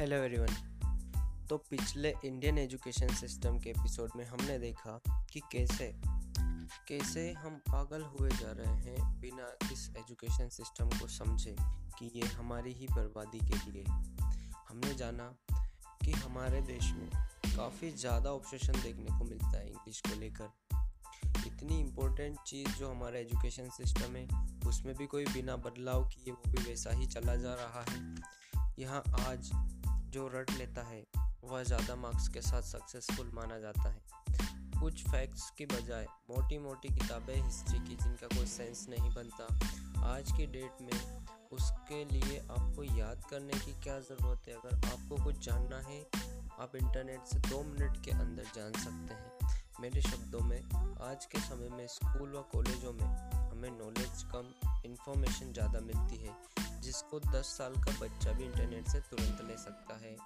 Hello everyone. तो पिछले Indian education system के एपिसोड में हमने देखा कि कैसे कैसे हम पागल हुए जा रहे हैं बिना इस एजुकेशन सिस्टम को समझे कि ये हमारी ही बर्बादी के लिए। हमने जाना कि हमारे देश में काफ़ी ज़्यादा ऑब्सेशन देखने को मिलता है इंग्लिश को लेकर। इतनी इम्पोर्टेंट चीज़ जो हमारा एजुकेशन सिस्टम है उसमें भी कोई बिना बदलाव किए वो भी वैसा ही चला जा रहा है। यहाँ आज जो रट लेता है, वह ज़्यादा मार्क्स के साथ सक्सेसफुल माना जाता है। कुछ फैक्ट्स की बजाय मोटी मोटी किताबें हिस्ट्री की जिनका कोई सेंस नहीं बनता। आज की डेट में उसके लिए आपको याद करने की क्या ज़रूरत है? अगर आपको कुछ जानना है, आप इंटरनेट से दो मिनट के अंदर जान सकते हैं। मेरे शब्दों में, आज के समय में स्कूल व कॉलेजों में हमें नॉलेज कम इन्फॉर्मेशन ज़्यादा मिलती है। जिसको 10 साल का बच्चा भी इंटरनेट से तुरंत ले सकता है।